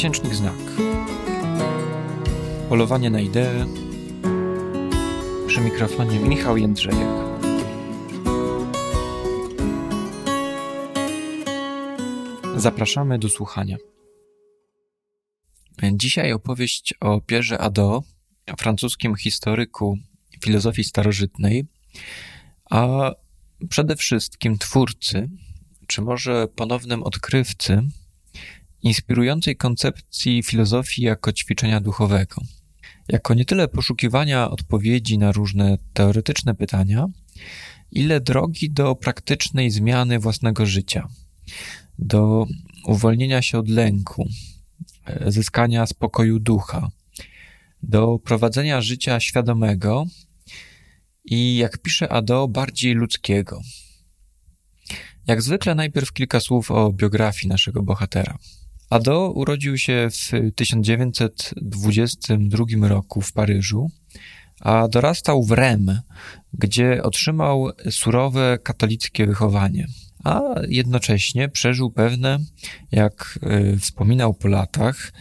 Miesięcznik Znak. Polowanie na ideę. Przy mikrofonie Michał Jędrzejek. Zapraszamy do słuchania. Dzisiaj opowieść o Pierze Ado, francuskim historyku filozofii starożytnej, a przede wszystkim twórcy, czy może ponownym odkrywcy inspirującej koncepcji filozofii jako ćwiczenia duchowego. Jako nie tyle poszukiwania odpowiedzi na różne teoretyczne pytania, ile drogi do praktycznej zmiany własnego życia, do uwolnienia się od lęku, zyskania spokoju ducha, do prowadzenia życia świadomego i, jak pisze Ado, bardziej ludzkiego. Jak zwykle, najpierw kilka słów o biografii naszego bohatera. Ado urodził się w 1922 roku w Paryżu, a dorastał w Rennes, gdzie otrzymał surowe katolickie wychowanie, a jednocześnie przeżył pewne, jak y, wspominał po latach,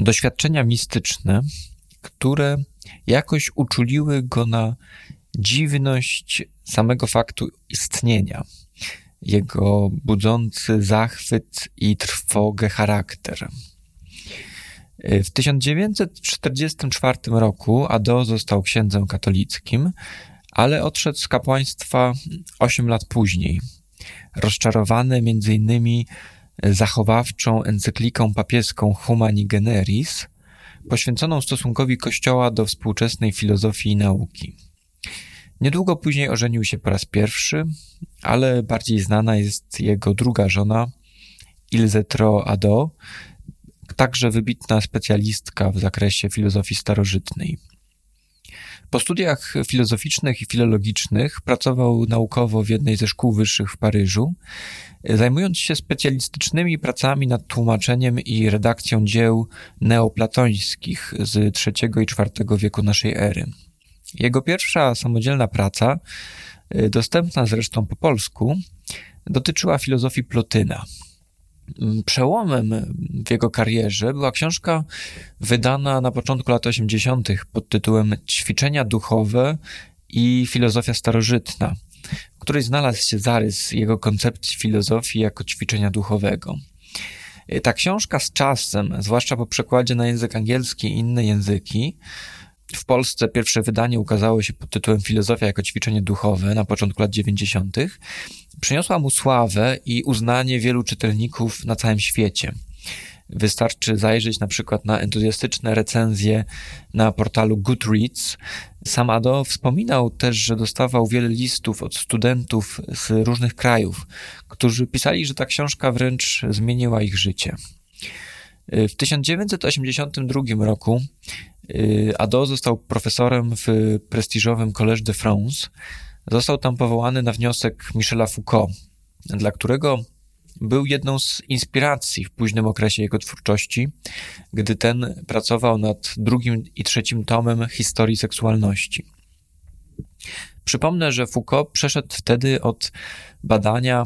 doświadczenia mistyczne, które jakoś uczuliły go na dziwność samego faktu istnienia jego budzący zachwyt i trwogę charakter. W 1944 roku Ado został księdzem katolickim, ale odszedł z kapłaństwa 8 lat później. Rozczarowany m.in. zachowawczą encykliką papieską Humani Generis, poświęconą stosunkowi Kościoła do współczesnej filozofii i nauki. Niedługo później ożenił się po raz pierwszy, ale bardziej znana jest jego druga żona, Ilse Tro Ado, także wybitna specjalistka w zakresie filozofii starożytnej. Po studiach filozoficznych i filologicznych pracował naukowo w jednej ze szkół wyższych w Paryżu, zajmując się specjalistycznymi pracami nad tłumaczeniem i redakcją dzieł neoplatońskich z III i IV wieku naszej ery. Jego pierwsza samodzielna praca, y, dostępna zresztą po polsku, dotyczyła filozofii Plotyna. Mm, przełomem w jego karierze była książka wydana na początku lat 80. pod tytułem Ćwiczenia duchowe i filozofia starożytna, w której znalazł się zarys jego koncepcji filozofii jako ćwiczenia duchowego. Y, ta książka z czasem, zwłaszcza po przekładzie na język angielski i inne języki, w Polsce pierwsze wydanie ukazało się pod tytułem Filozofia jako ćwiczenie duchowe na początku lat 90. Przyniosła mu sławę i uznanie wielu czytelników na całym świecie. Wystarczy zajrzeć na przykład na entuzjastyczne recenzje na portalu Goodreads. Sam Ado wspominał też, że dostawał wiele listów od studentów z różnych krajów, którzy pisali, że ta książka wręcz zmieniła ich życie. W 1982 roku Ado został profesorem w prestiżowym Collège de France. Został tam powołany na wniosek Michela Foucault, dla którego był jedną z inspiracji w późnym okresie jego twórczości, gdy ten pracował nad drugim i trzecim tomem historii seksualności. Przypomnę, że Foucault przeszedł wtedy od badania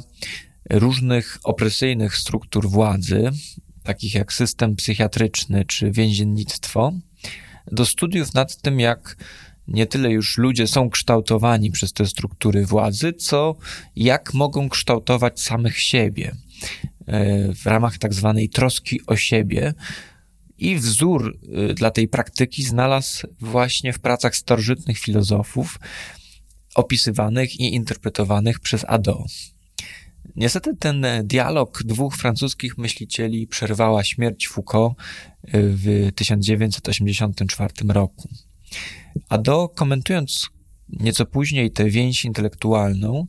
różnych opresyjnych struktur władzy, takich jak system psychiatryczny czy więziennictwo, do studiów nad tym, jak nie tyle już ludzie są kształtowani przez te struktury władzy, co jak mogą kształtować samych siebie e, w ramach tak zwanej troski o siebie. I wzór e, dla tej praktyki znalazł właśnie w pracach starożytnych filozofów opisywanych i interpretowanych przez Ado. Niestety ten dialog dwóch francuskich myślicieli przerwała śmierć Foucault y, w 1984 roku. A do komentując nieco później tę więź intelektualną,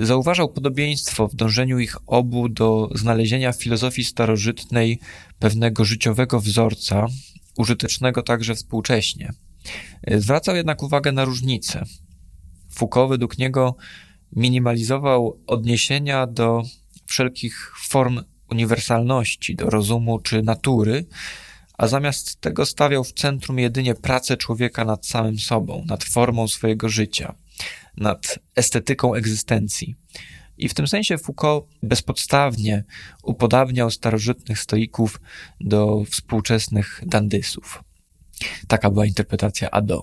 zauważał podobieństwo w dążeniu ich obu do znalezienia w filozofii starożytnej pewnego życiowego wzorca, użytecznego także współcześnie. Zwracał jednak uwagę na różnice. Foucault według niego minimalizował odniesienia do wszelkich form uniwersalności, do rozumu czy natury, a zamiast tego stawiał w centrum jedynie pracę człowieka nad samym sobą, nad formą swojego życia, nad estetyką egzystencji. I w tym sensie Foucault bezpodstawnie upodabniał starożytnych stoików do współczesnych dandysów. Taka była interpretacja Ado.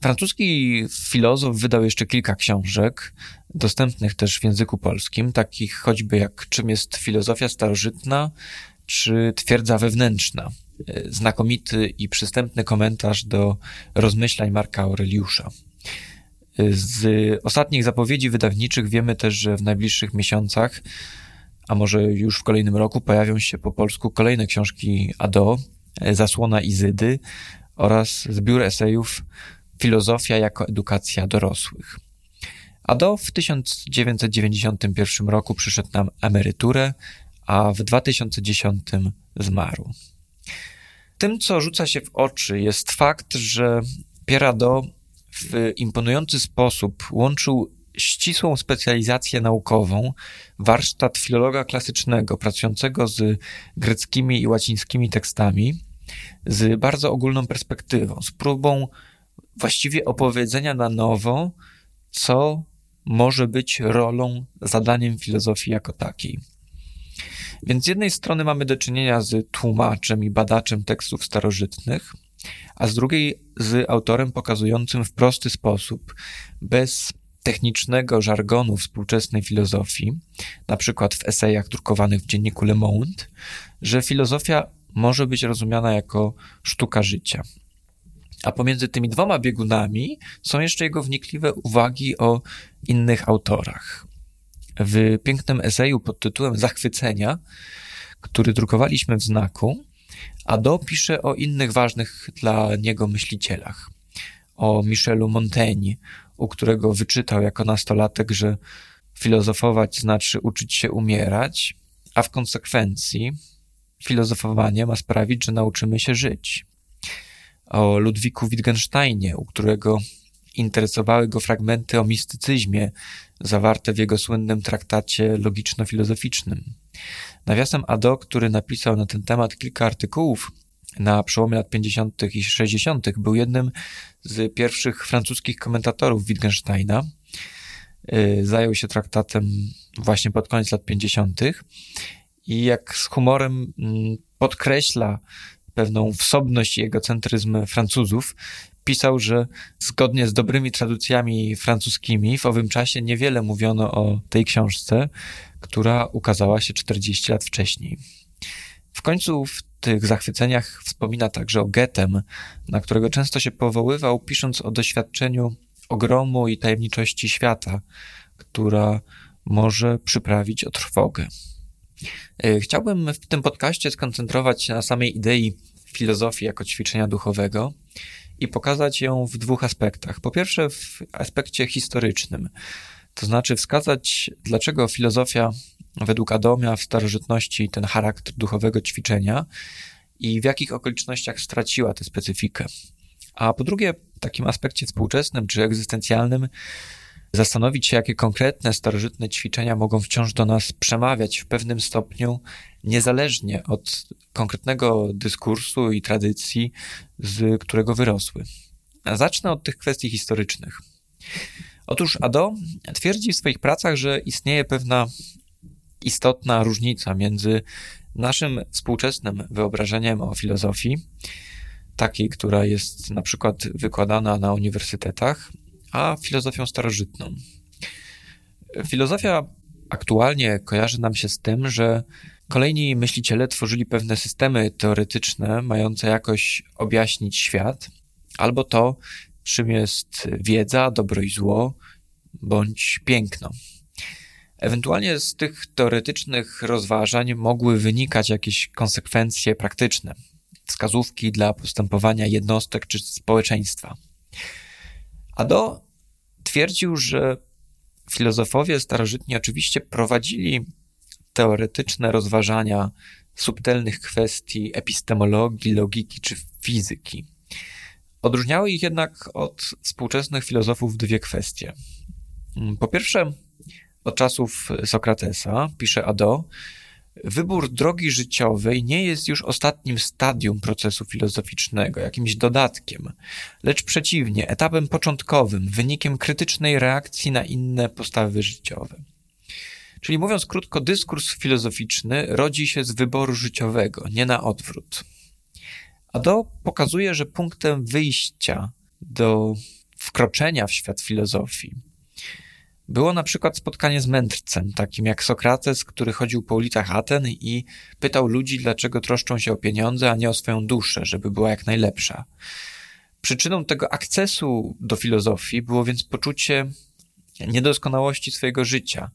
Francuski filozof wydał jeszcze kilka książek, dostępnych też w języku polskim, takich choćby jak Czym jest filozofia starożytna, czy Twierdza wewnętrzna. Znakomity i przystępny komentarz do rozmyślań Marka Aureliusza. Z ostatnich zapowiedzi wydawniczych wiemy też, że w najbliższych miesiącach, a może już w kolejnym roku, pojawią się po polsku kolejne książki Ado, Zasłona Izydy oraz zbiór esejów Filozofia jako edukacja dorosłych. Ado w 1991 roku przyszedł na emeryturę, a w 2010 zmarł. Tym, co rzuca się w oczy, jest fakt, że Pierre Ado w imponujący sposób łączył ścisłą specjalizację naukową, warsztat filologa klasycznego pracującego z greckimi i łacińskimi tekstami, z bardzo ogólną perspektywą, z próbą właściwie opowiedzenia na nowo, co może być rolą, zadaniem filozofii jako takiej. Więc z jednej strony mamy do czynienia z tłumaczem i badaczem tekstów starożytnych, a z drugiej z autorem pokazującym w prosty sposób, bez technicznego żargonu współczesnej filozofii, na przykład w esejach drukowanych w dzienniku Le Monde, że filozofia może być rozumiana jako sztuka życia. A pomiędzy tymi dwoma biegunami są jeszcze jego wnikliwe uwagi o innych autorach. W pięknym eseju pod tytułem Zachwycenia, który drukowaliśmy w znaku, Ado pisze o innych ważnych dla niego myślicielach. O Michelu Montaigne, u którego wyczytał jako nastolatek, że filozofować znaczy uczyć się umierać, a w konsekwencji filozofowanie ma sprawić, że nauczymy się żyć. O Ludwiku Wittgensteinie, u którego interesowały go fragmenty o mistycyzmie zawarte w jego słynnym traktacie logiczno-filozoficznym. Nawiasem Ado, który napisał na ten temat kilka artykułów na przełomie lat 50. i 60., był jednym z pierwszych francuskich komentatorów Wittgensteina. Y, zajął się traktatem właśnie pod koniec lat 50. i jak z humorem mm, podkreśla pewną wsobność i egocentryzm Francuzów, pisał, że zgodnie z dobrymi tradycjami francuskimi w owym czasie niewiele mówiono o tej książce, która ukazała się 40 lat wcześniej. W końcu w tych zachwyceniach wspomina także o Getem, na którego często się powoływał, pisząc o doświadczeniu ogromu i tajemniczości świata, która może przyprawić o trwogę. E, chciałbym w tym podcaście skoncentrować się na samej idei filozofii jako ćwiczenia duchowego i pokazać ją w dwóch aspektach. Po pierwsze, w aspekcie historycznym, to znaczy wskazać, dlaczego filozofia według Adomia w starożytności ten charakter duchowego ćwiczenia i w jakich okolicznościach straciła tę specyfikę. A po drugie, w takim aspekcie współczesnym czy egzystencjalnym, zastanowić się, jakie konkretne starożytne ćwiczenia mogą wciąż do nas przemawiać w pewnym stopniu, niezależnie od konkretnego dyskursu i tradycji, z którego wyrosły. Zacznę od tych kwestii historycznych. Otóż Ado twierdzi w swoich pracach, że istnieje pewna istotna różnica między naszym współczesnym wyobrażeniem o filozofii, takiej, która jest na przykład wykładana na uniwersytetach, a filozofią starożytną. Filozofia aktualnie kojarzy nam się z tym, że kolejni myśliciele tworzyli pewne systemy teoretyczne, mające jakoś objaśnić świat, albo to, czym jest wiedza, dobro i zło, bądź piękno. Ewentualnie z tych teoretycznych rozważań mogły wynikać jakieś konsekwencje praktyczne, wskazówki dla postępowania jednostek czy społeczeństwa. Ado twierdził, że filozofowie starożytni oczywiście prowadzili teoretyczne rozważania subtelnych kwestii epistemologii, logiki czy fizyki. Odróżniały ich jednak od współczesnych filozofów dwie kwestie. Po pierwsze, od czasów Sokratesa, pisze Ado, Wybór drogi życiowej nie jest już ostatnim stadium procesu filozoficznego, jakimś dodatkiem, lecz przeciwnie, etapem początkowym, wynikiem krytycznej reakcji na inne postawy życiowe. Czyli mówiąc krótko, dyskurs filozoficzny rodzi się z wyboru życiowego, nie na odwrót. A to pokazuje, że punktem wyjścia do wkroczenia w świat filozofii było na przykład spotkanie z mędrcem, takim jak Sokrates, który chodził po ulicach Aten i pytał ludzi, dlaczego troszczą się o pieniądze, a nie o swoją duszę, żeby była jak najlepsza. Przyczyną tego akcesu do filozofii było więc poczucie niedoskonałości swojego życia,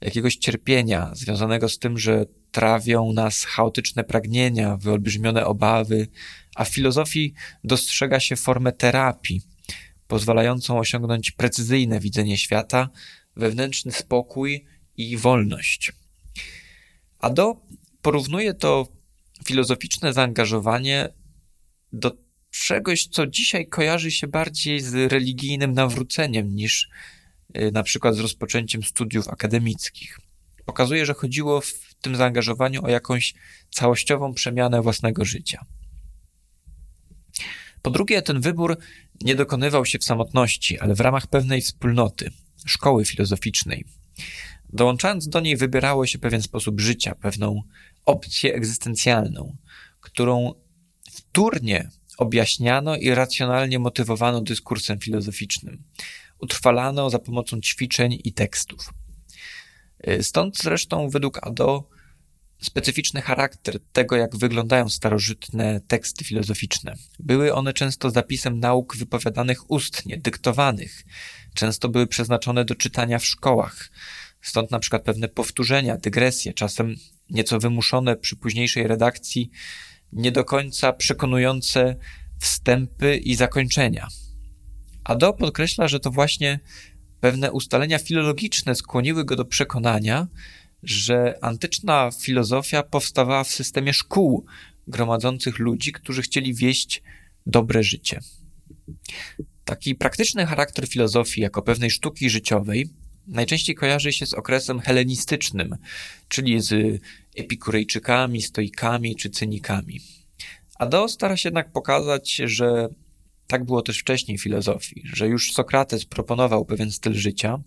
jakiegoś cierpienia związanego z tym, że trawią nas chaotyczne pragnienia, wyolbrzymione obawy, a w filozofii dostrzega się formę terapii, pozwalającą osiągnąć precyzyjne widzenie świata, wewnętrzny spokój i wolność. A do porównuje to filozoficzne zaangażowanie do czegoś, co dzisiaj kojarzy się bardziej z religijnym nawróceniem niż y, na przykład z rozpoczęciem studiów akademickich. Pokazuje, że chodziło w tym zaangażowaniu o jakąś całościową przemianę własnego życia. Po drugie, ten wybór nie dokonywał się w samotności, ale w ramach pewnej wspólnoty, szkoły filozoficznej. Dołączając do niej, wybierało się pewien sposób życia, pewną opcję egzystencjalną, którą wtórnie objaśniano i racjonalnie motywowano dyskursem filozoficznym. Utrwalano za pomocą ćwiczeń i tekstów. Stąd zresztą według Ado specyficzny charakter tego, jak wyglądają starożytne teksty filozoficzne. Były one często zapisem nauk wypowiadanych ustnie, dyktowanych. Często były przeznaczone do czytania w szkołach. Stąd na przykład pewne powtórzenia, dygresje, czasem nieco wymuszone przy późniejszej redakcji, nie do końca przekonujące wstępy i zakończenia. Ado podkreśla, że to właśnie pewne ustalenia filologiczne skłoniły go do przekonania, że antyczna filozofia powstawała w systemie szkół gromadzących ludzi, którzy chcieli wieść dobre życie. Taki praktyczny charakter filozofii jako pewnej sztuki życiowej najczęściej kojarzy się z okresem helenistycznym, czyli z epikurejczykami, stoikami czy cynikami. Ado stara się jednak pokazać, że tak było też wcześniej w filozofii, że już Sokrates proponował pewien styl życia,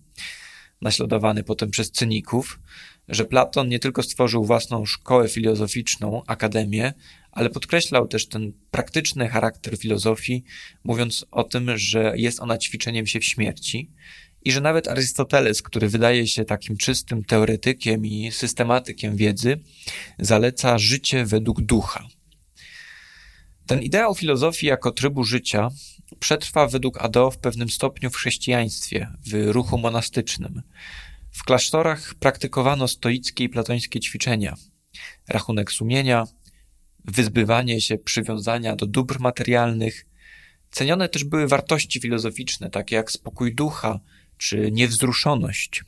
naśladowany potem przez cyników, że Platon nie tylko stworzył własną szkołę filozoficzną, akademię, ale podkreślał też ten praktyczny charakter filozofii, mówiąc o tym, że jest ona ćwiczeniem się w śmierci i że nawet Arystoteles, który wydaje się takim czystym teoretykiem i systematykiem wiedzy, zaleca życie według ducha. Ten ideał filozofii jako trybu życia przetrwa według Ado w pewnym stopniu w chrześcijaństwie, w ruchu monastycznym. W klasztorach praktykowano stoickie i platońskie ćwiczenia, rachunek sumienia, wyzbywanie się przywiązania do dóbr materialnych. Cenione też były wartości filozoficzne, takie jak spokój ducha czy niewzruszoność.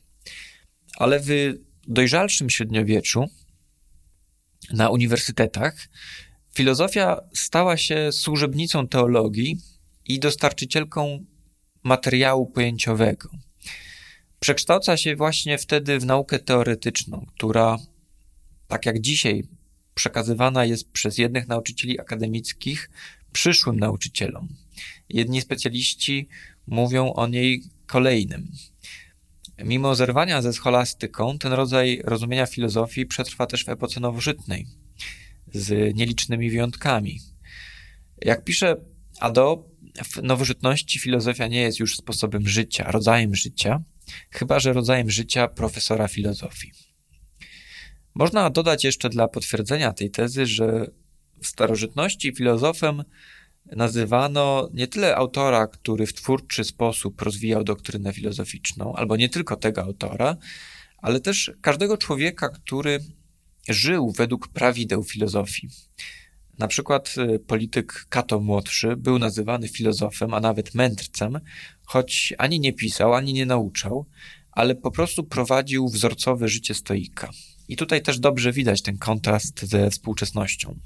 Ale w dojrzalszym średniowieczu na uniwersytetach filozofia stała się służebnicą teologii i dostarczycielką materiału pojęciowego przekształca się właśnie wtedy w naukę teoretyczną, która, tak jak dzisiaj, przekazywana jest przez jednych nauczycieli akademickich przyszłym nauczycielom. Jedni specjaliści mówią o niej kolejnym. Mimo zerwania ze scholastyką, ten rodzaj rozumienia filozofii przetrwa też w epoce nowożytnej, z nielicznymi wyjątkami. Jak pisze Ado, w nowożytności filozofia nie jest już sposobem życia, rodzajem życia, chyba że rodzajem życia profesora filozofii. Można dodać jeszcze dla potwierdzenia tej tezy, że w starożytności filozofem nazywano nie tyle autora, który w twórczy sposób rozwijał doktrynę filozoficzną, albo nie tylko tego autora, ale też każdego człowieka, który żył według prawideł filozofii. Na przykład y, polityk Kato Młodszy był nazywany filozofem, a nawet mędrcem, choć ani nie pisał, ani nie nauczał, ale po prostu prowadził wzorcowe życie stoika. I tutaj też dobrze widać ten kontrast ze współczesnością.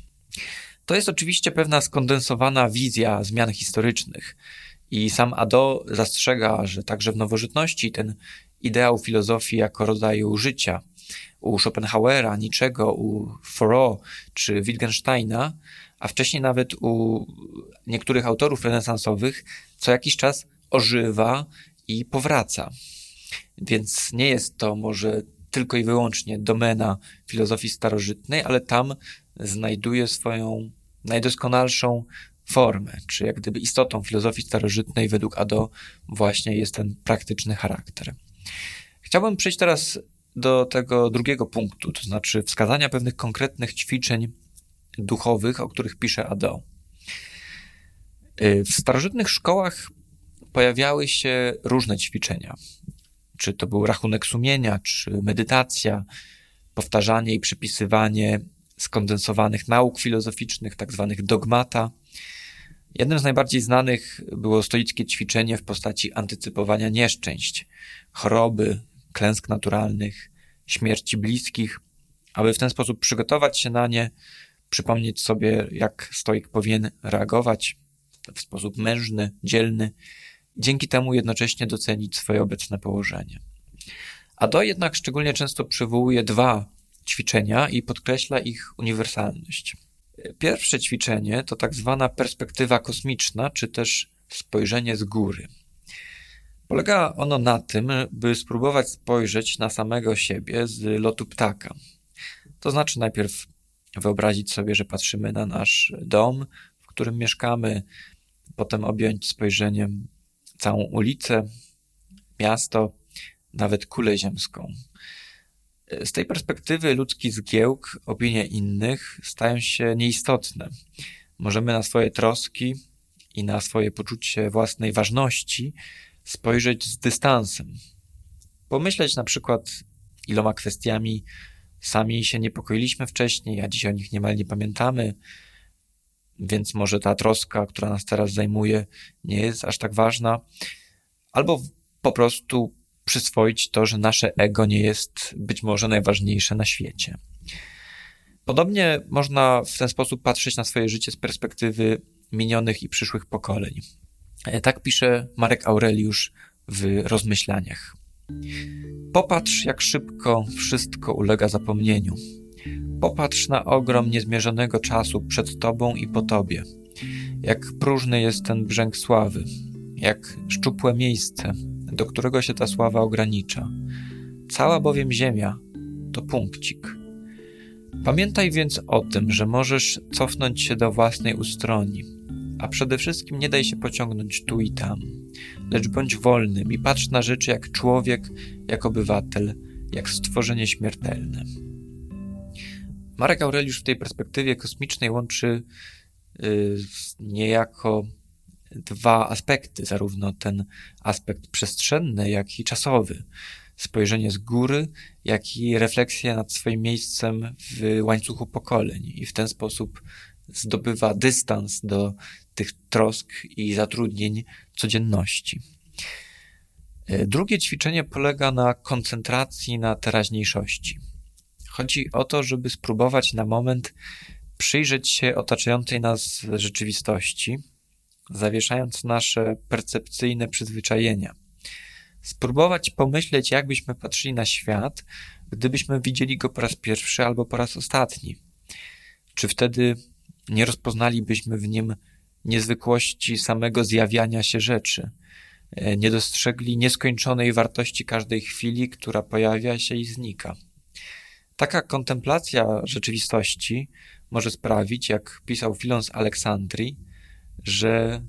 To jest oczywiście pewna skondensowana wizja zmian historycznych. I sam Ado zastrzega, że także w nowożytności ten ideał filozofii jako rodzaju życia u Schopenhauera, Niczego, u Thoreau czy Wittgensteina, a wcześniej nawet u niektórych autorów renesansowych, co jakiś czas ożywa i powraca. Więc nie jest to może tylko i wyłącznie domena filozofii starożytnej, ale tam znajduje swoją najdoskonalszą formę, czy jak gdyby istotą filozofii starożytnej według Ado właśnie jest ten praktyczny charakter. Chciałbym przejść teraz do tego drugiego punktu, to znaczy wskazania pewnych konkretnych ćwiczeń duchowych, o których pisze Ado. W starożytnych szkołach pojawiały się różne ćwiczenia. Czy to był rachunek sumienia, czy medytacja, powtarzanie i przypisywanie skondensowanych nauk filozoficznych, tak zwanych dogmata. Jednym z najbardziej znanych było stoickie ćwiczenie w postaci antycypowania nieszczęść, choroby, klęsk naturalnych, śmierci bliskich, aby w ten sposób przygotować się na nie, przypomnieć sobie, jak stoik powinien reagować w sposób mężny, dzielny, dzięki temu jednocześnie docenić swoje obecne położenie. A do jednak szczególnie często przywołuje dwa ćwiczenia i podkreśla ich uniwersalność. Pierwsze ćwiczenie to tak zwana perspektywa kosmiczna, czy też spojrzenie z góry. Polega ono na tym, by spróbować spojrzeć na samego siebie z lotu ptaka. To znaczy najpierw wyobrazić sobie, że patrzymy na nasz dom, w którym mieszkamy, potem objąć spojrzeniem całą ulicę, miasto, nawet kulę ziemską. Z tej perspektywy ludzki zgiełk, opinie innych stają się nieistotne. Możemy na swoje troski i na swoje poczucie własnej ważności spojrzeć z dystansem. Pomyśleć na przykład, iloma kwestiami sami się niepokoiliśmy wcześniej, a dziś o nich niemal nie pamiętamy, więc może ta troska, która nas teraz zajmuje, nie jest aż tak ważna, albo po prostu przyswoić to, że nasze ego nie jest być może najważniejsze na świecie. Podobnie można w ten sposób patrzeć na swoje życie z perspektywy minionych i przyszłych pokoleń. E, tak pisze Marek Aureliusz w rozmyślaniach. Popatrz, jak szybko wszystko ulega zapomnieniu. Popatrz na ogrom niezmierzonego czasu przed tobą i po tobie. Jak próżny jest ten brzęk sławy, jak szczupłe miejsce, do którego się ta sława ogranicza. Cała bowiem ziemia to punkcik. Pamiętaj więc o tym, że możesz cofnąć się do własnej ustroni, a przede wszystkim nie daj się pociągnąć tu i tam, lecz bądź wolnym i patrz na rzeczy jak człowiek, jak obywatel, jak stworzenie śmiertelne. Marek Aureliusz w tej perspektywie kosmicznej łączy yy, niejako dwa aspekty, zarówno ten aspekt przestrzenny, jak i czasowy. Spojrzenie z góry, jak i refleksja nad swoim miejscem w łańcuchu pokoleń i w ten sposób zdobywa dystans do tych trosk i zatrudnień codzienności. E, drugie ćwiczenie polega na koncentracji na teraźniejszości. Chodzi o to, żeby spróbować na moment przyjrzeć się otaczającej nas rzeczywistości, zawieszając nasze percepcyjne przyzwyczajenia. Spróbować pomyśleć, jakbyśmy patrzyli na świat, gdybyśmy widzieli go po raz pierwszy albo po raz ostatni. Czy wtedy nie rozpoznalibyśmy w nim niezwykłości samego zjawiania się rzeczy, e, nie dostrzegli nieskończonej wartości każdej chwili, która pojawia się i znika. Taka kontemplacja rzeczywistości może sprawić, jak pisał Filon z Aleksandrii, że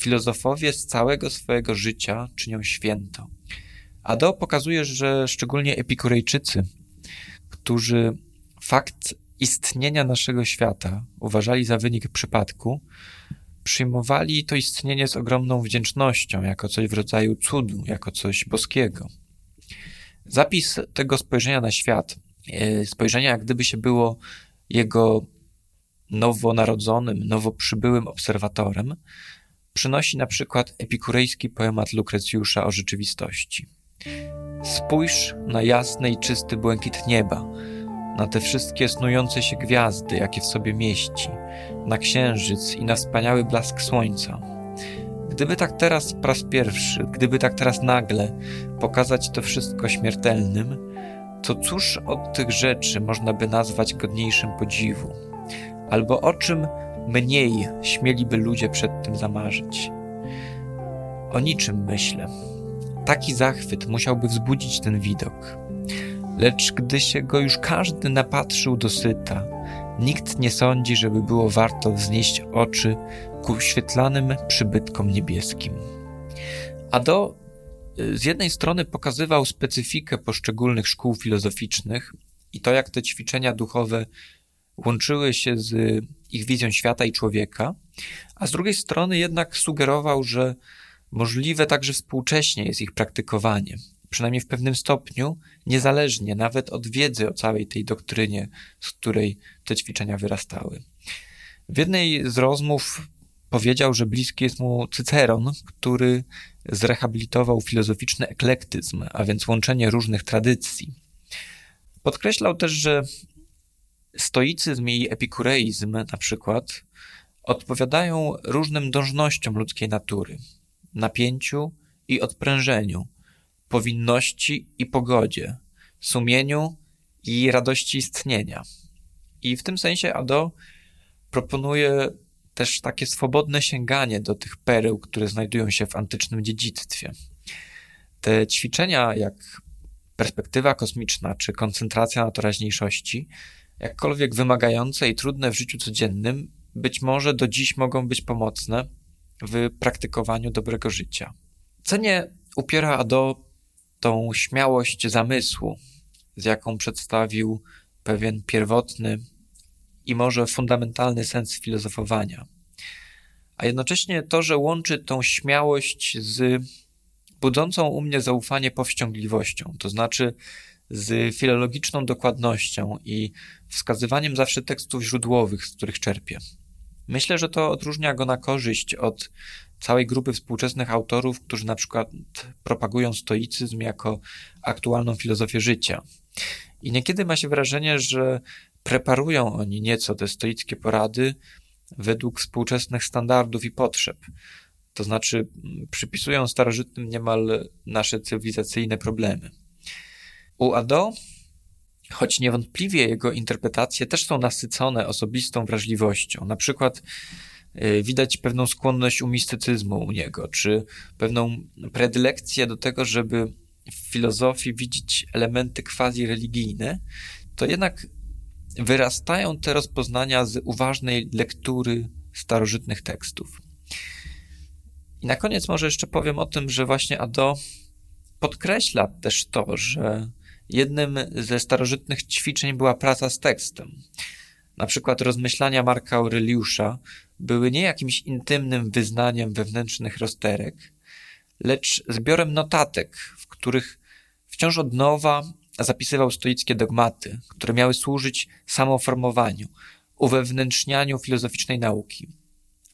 filozofowie z całego swojego życia czynią święto. Ado pokazuje, że szczególnie epikurejczycy, którzy fakt istnienia naszego świata uważali za wynik przypadku, przyjmowali to istnienie z ogromną wdzięcznością, jako coś w rodzaju cudu, jako coś boskiego. Zapis tego spojrzenia na świat, e, spojrzenia jak gdyby się było jego nowonarodzonym, nowo przybyłym obserwatorem, przynosi na przykład epikurejski poemat Lukrecjusza o rzeczywistości. Spójrz na jasny i czysty błękit nieba, na te wszystkie snujące się gwiazdy, jakie w sobie mieści, na księżyc i na wspaniały blask słońca. Gdyby tak teraz po raz pierwszy, gdyby tak teraz nagle pokazać to wszystko śmiertelnym, to cóż od tych rzeczy można by nazwać godniejszym podziwu? Albo o czym mniej śmieliby ludzie przed tym zamarzyć? O niczym myślę. Taki zachwyt musiałby wzbudzić ten widok. Lecz gdy się go już każdy napatrzył dosyta, nikt nie sądzi, żeby było warto wznieść oczy ku świetlanym przybytkom niebieskim. A do z jednej strony pokazywał specyfikę poszczególnych szkół filozoficznych i to, jak te ćwiczenia duchowe łączyły się z ich wizją świata i człowieka, a z drugiej strony jednak sugerował, że możliwe także współcześnie jest ich praktykowanie, przynajmniej w pewnym stopniu, niezależnie nawet od wiedzy o całej tej doktrynie, z której te ćwiczenia wyrastały. W jednej z rozmów powiedział, że bliski jest mu Cyceron, który zrehabilitował filozoficzny eklektyzm, a więc łączenie różnych tradycji. Podkreślał też, że stoicyzm i epikureizm na przykład odpowiadają różnym dążnościom ludzkiej natury, napięciu i odprężeniu, powinności i pogodzie, sumieniu i radości istnienia. I w tym sensie Ado proponuje też takie swobodne sięganie do tych pereł, które znajdują się w antycznym dziedzictwie. Te ćwiczenia, jak perspektywa kosmiczna czy koncentracja na teraźniejszości, jakkolwiek wymagające i trudne w życiu codziennym, być może do dziś mogą być pomocne w praktykowaniu dobrego życia. Cenie upiera Ado tą śmiałość zamysłu, z jaką przedstawił pewien pierwotny i może fundamentalny sens filozofowania. A jednocześnie to, że łączy tą śmiałość z budzącą u mnie zaufanie powściągliwością, to znaczy z filologiczną dokładnością i wskazywaniem zawsze tekstów źródłowych, z których czerpię. Myślę, że to odróżnia go na korzyść od całej grupy współczesnych autorów, którzy na przykład propagują stoicyzm jako aktualną filozofię życia. I niekiedy ma się wrażenie, że preparują oni nieco te stoickie porady według współczesnych standardów i potrzeb. To znaczy, przypisują starożytnym niemal nasze cywilizacyjne problemy. U Ado, choć niewątpliwie jego interpretacje też są nasycone osobistą wrażliwością, na przykład widać pewną skłonność u mistycyzmu u niego, czy pewną predylekcję do tego, żeby w filozofii widzieć elementy quasi-religijne, to jednak wyrastają te rozpoznania z uważnej lektury starożytnych tekstów. I na koniec może jeszcze powiem o tym, że właśnie Ado podkreśla też to, że jednym ze starożytnych ćwiczeń była praca z tekstem. Na przykład rozmyślania Marka Aureliusza były nie jakimś intymnym wyznaniem wewnętrznych rozterek, lecz zbiorem notatek, w których wciąż od nowa zapisywał stoickie dogmaty, które miały służyć samoformowaniu, uwewnętrznianiu filozoficznej nauki.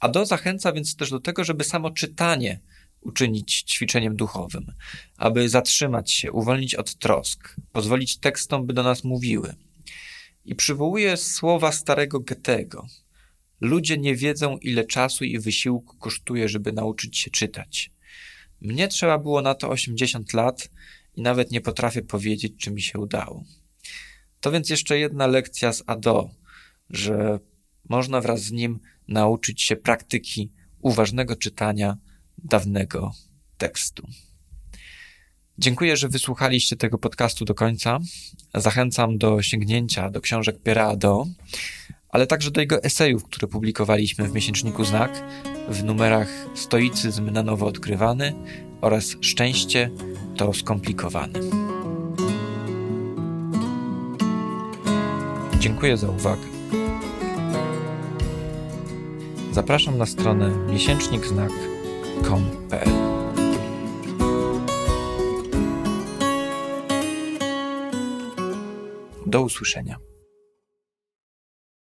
A do zachęca więc też do tego, żeby samo czytanie uczynić ćwiczeniem duchowym, aby zatrzymać się, uwolnić od trosk, pozwolić tekstom, by do nas mówiły. I przywołuje słowa starego Goethego. Ludzie nie wiedzą, ile czasu i wysiłku kosztuje, żeby nauczyć się czytać. Mnie trzeba było na to 80 lat, i nawet nie potrafię powiedzieć, czy mi się udało. To więc jeszcze jedna lekcja z Ado, że można wraz z nim nauczyć się praktyki uważnego czytania dawnego tekstu. Dziękuję, że wysłuchaliście tego podcastu do końca. Zachęcam do sięgnięcia do książek Piera Ado, ale także do jego esejów, które publikowaliśmy w miesięczniku Znak w numerach Stoicyzm na nowo odkrywany oraz Szczęście to skomplikowane. Dziękuję za uwagę. Zapraszam na stronę miesięcznikznak.com.pl Do usłyszenia.